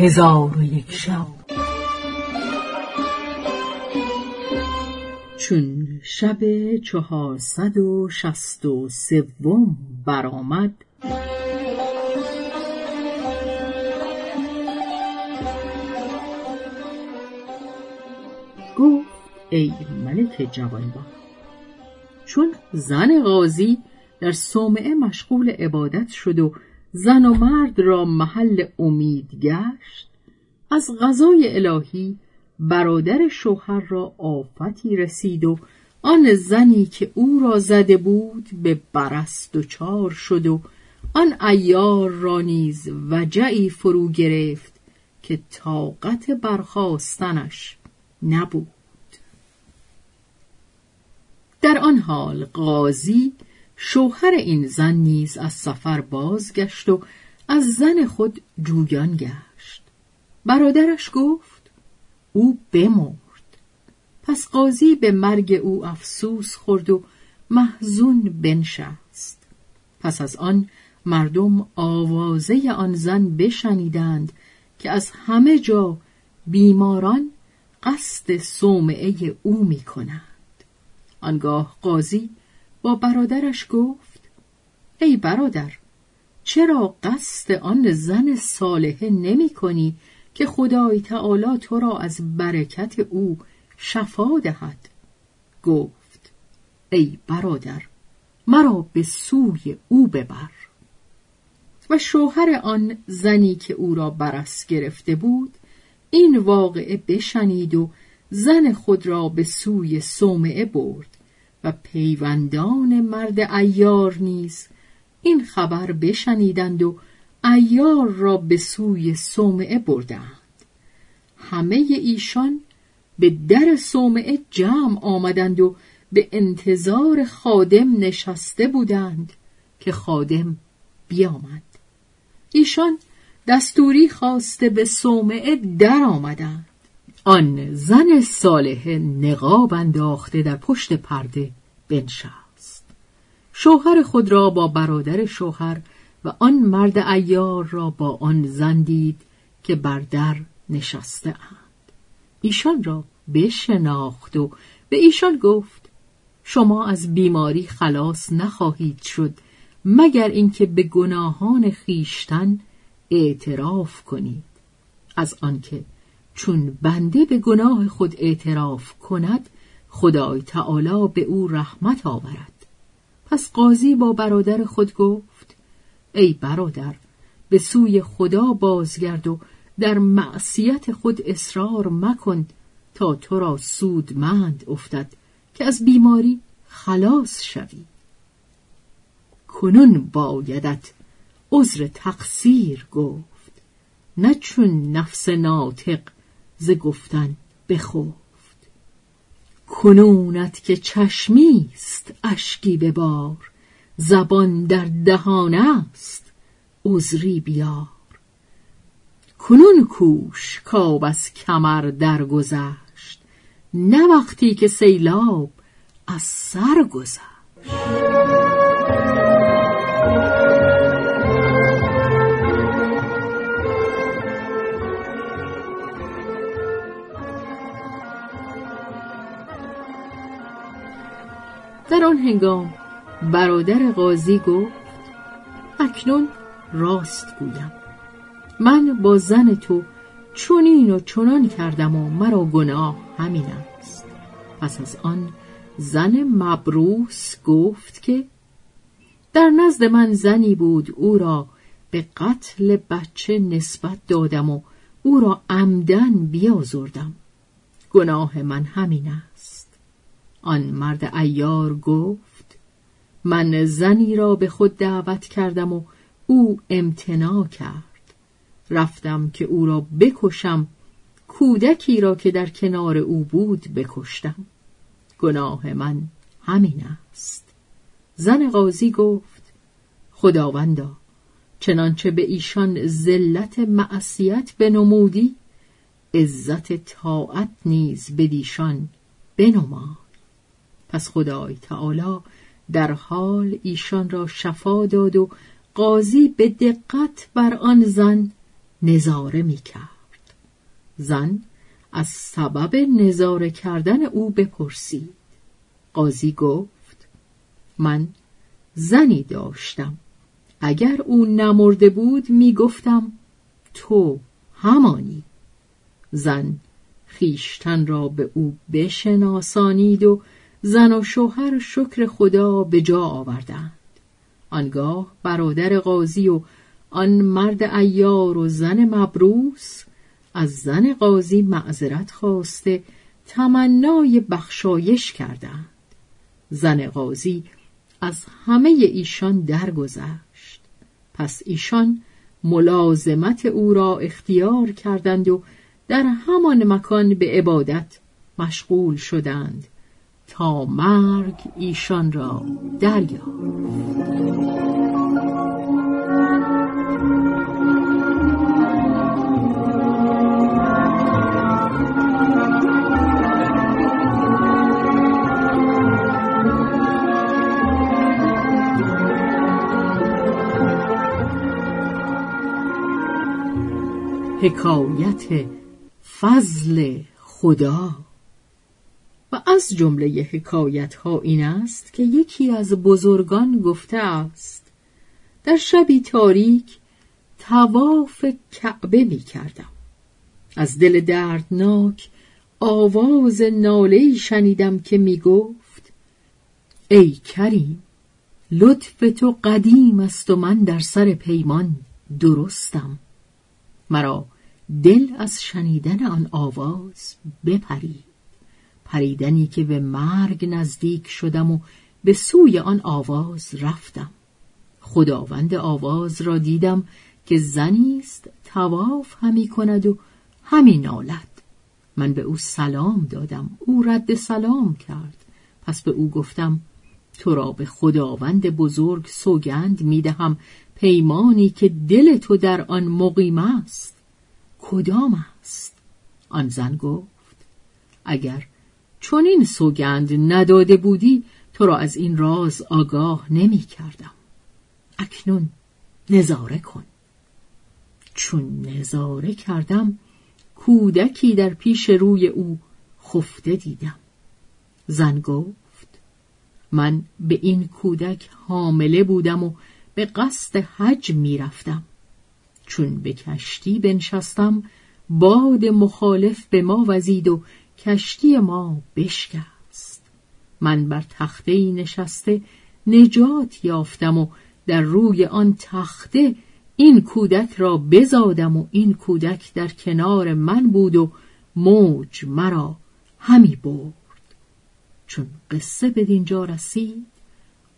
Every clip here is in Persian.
هزار و یک شب. چون شب چهارصد و شست و سوم برآمد گفت ای ملک جوانبا چون زن غازی در صومعه مشغول عبادت شد و زن و مرد را محل امید گشت از غذای الهی برادر شوهر را آفتی رسید و آن زنی که او را زده بود به برست دچار شد و آن ایار را نیز وجعی فرو گرفت که طاقت برخواستنش نبود. در آن حال قاضی شوهر این زن نیز از سفر بازگشت و از زن خود جویان گشت. برادرش گفت او بمرد. پس قاضی به مرگ او افسوس خورد و محزون بنشست. پس از آن مردم آوازه آن زن بشنیدند که از همه جا بیماران قصد صومعه او می کنند. آنگاه قاضی با برادرش گفت ای برادر چرا قصد آن زن صالحه نمی کنی که خدای تعالی تو را از برکت او شفا دهد؟ گفت ای برادر مرا به سوی او ببر. و شوهر آن زنی که او را برس گرفته بود این واقعه بشنید و زن خود را به سوی صومعه برد. و پیوندان مرد ایار نیز این خبر بشنیدند و ایار را به سوی صومعه بردند. همه ایشان به در صومعه جمع آمدند و به انتظار خادم نشسته بودند که خادم بیامد. ایشان دستوری خواسته به صومعه در آمدند. آن زن صالح نقاب انداخته در پشت پرده بنشست. شوهر خود را با برادر شوهر و آن مرد ایار را با آن زن دید که بر در نشسته اند ایشان را بشناخت و به ایشان گفت شما از بیماری خلاص نخواهید شد مگر اینکه به گناهان خیشتن اعتراف کنید. از آنکه چون بنده به گناه خود اعتراف کند خدای تعالی به او رحمت آورد. پس قاضی با برادر خود گفت ای برادر به سوی خدا بازگرد و در معصیت خود اصرار مکن تا تو را سودمند افتد که از بیماری خلاص شوی. کنون بایدت عذر تقصیر گفت نه چون نفس ناطق ز گفتن بخفت. کنونت که چشمی است اشکی به بار زبان در دهان است عذری بیار. کنون کوش کاب از کمر درگذشت نه وقتی که سیلاب از سر گذشت. در آن هنگام برادر قاضی گفت اکنون راست گویم. من با زن تو چونین و چنان کردم و مرا گناه همین است. پس از آن زن مبروس گفت که در نزد من زنی بود او را به قتل بچه نسبت دادم و او را عمدن بیازردم. گناه من همین است. آن مرد ایار گفت من زنی را به خود دعوت کردم و او امتناع کرد. رفتم که او را بکشم کودکی را که در کنار او بود بکشتم. گناه من همین است. زن قاضی گفت خداوندا چنانچه به ایشان ذلت معصیت بنمودی عزت طاعت نیز بدیشان بنمای پس خدای تعالی در حال ایشان را شفا داد و قاضی به دقت بر آن زن نظاره می کرد. زن از سبب نظاره کردن او بپرسید. قاضی گفت من زنی داشتم. اگر او نمرده بود می گفتم تو همانی. زن خیشتن را به او بشناسانید و زن و شوهر شکر خدا به جا آوردند. آنگاه برادر قاضی و آن مرد ایار و زن مبروس از زن قاضی معذرت خواسته تمنای بخشایش کردند. زن قاضی از همه ایشان درگذشت. پس ایشان ملازمت او را اختیار کردند و در همان مکان به عبادت مشغول شدند. تا مرگ ایشان را دریافت. حکایت فضل خدا. از جمله حکایت ها این است که یکی از بزرگان گفته است در شبی تاریک تواف کعبه می کردم. از دل دردناک آواز ناله شنیدم که می گفت ای کریم لطف تو قدیم است و من در سر پیمان درستم. مرا دل از شنیدن آن آواز بپرید. پریدنی که به مرگ نزدیک شدم و به سوی آن آواز رفتم. خداوند آواز را دیدم که زنی است تواف همی کند و همین نالد. من به او سلام دادم او رد سلام کرد. پس به او گفتم تو را به خداوند بزرگ سوگند می‌دهم پیمانی که دل تو در آن مقیم است. کدام است؟ آن زن گفت اگر چون این سوگند نداده بودی تو را از این راز آگاه نمی کردم. اکنون نظاره کن. چون نظاره کردم کودکی در پیش روی او خفته دیدم. زن گفت من به این کودک حامله بودم و به قصد حج می‌رفتم چون به کشتی بنشستم باد مخالف به ما وزید و کشتی ما بشکست. من بر تخته نشسته نجات یافتم و در روی آن تخته این کودک را بزادم و این کودک در کنار من بود و موج مرا همی برد. چون قصه به دینجا رسید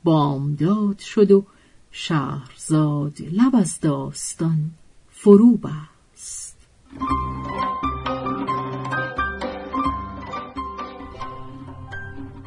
بامداد شد و شهرزاد لب از داستان فرو بست.